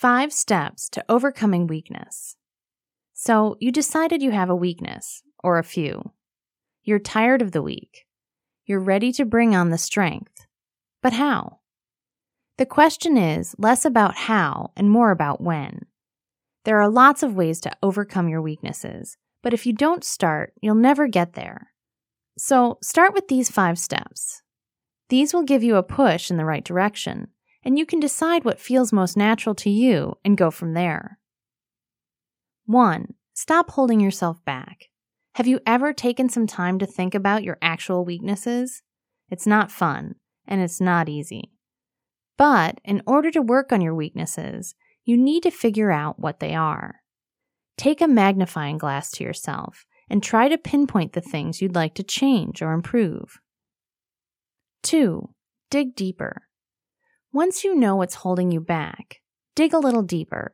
Five steps to overcoming weakness. So, you decided you have a weakness, or a few. You're tired of the weak. You're ready to bring on the strength. But how? The question is less about how and more about when. There are lots of ways to overcome your weaknesses, but if you don't start, you'll never get there. So, start with these five steps. These will give you a push in the right direction, and you can decide what feels most natural to you and go from there. 1. Stop holding yourself back. Have you ever taken some time to think about your actual weaknesses? It's not fun, and it's not easy. But in order to work on your weaknesses, you need to figure out what they are. Take a magnifying glass to yourself and try to pinpoint the things you'd like to change or improve. 2. Dig deeper. Once you know what's holding you back, dig a little deeper.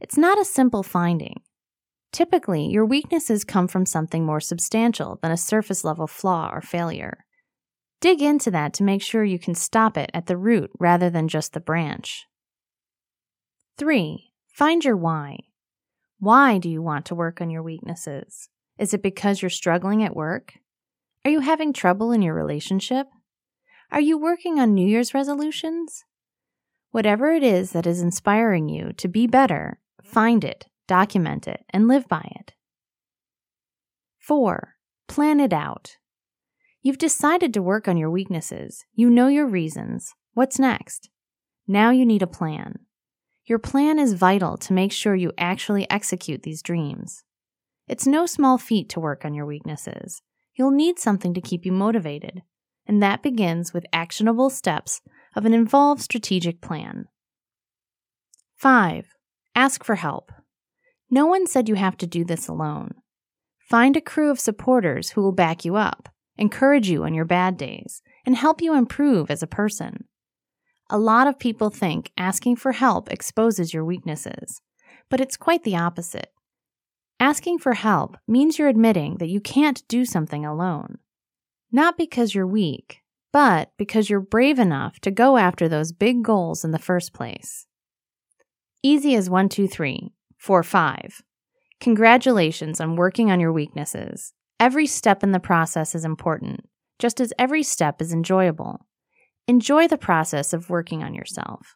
It's not a simple finding. Typically, your weaknesses come from something more substantial than a surface level flaw or failure. Dig into that to make sure you can stop it at the root rather than just the branch. 3. Find your why. Why do you want to work on your weaknesses? Is it because you're struggling at work? Are you having trouble in your relationship? Are you working on New Year's resolutions? Whatever it is that is inspiring you to be better, find it, document it, and live by it. 4. Plan it out. You've decided to work on your weaknesses. You know your reasons. What's next? Now you need a plan. Your plan is vital to make sure you actually execute these dreams. It's no small feat to work on your weaknesses. You'll need something to keep you motivated, and that begins with actionable steps of an involved strategic plan. 5. Ask for help. No one said you have to do this alone. Find a crew of supporters who will back you up, encourage you on your bad days, and help you improve as a person. A lot of people think asking for help exposes your weaknesses, but it's quite the opposite. Asking for help means you're admitting that you can't do something alone. Not because you're weak, but because you're brave enough to go after those big goals in the first place. Easy as 1, 2, 3, 4, 5. Congratulations on working on your weaknesses. Every step in the process is important, just as every step is enjoyable. Enjoy the process of working on yourself.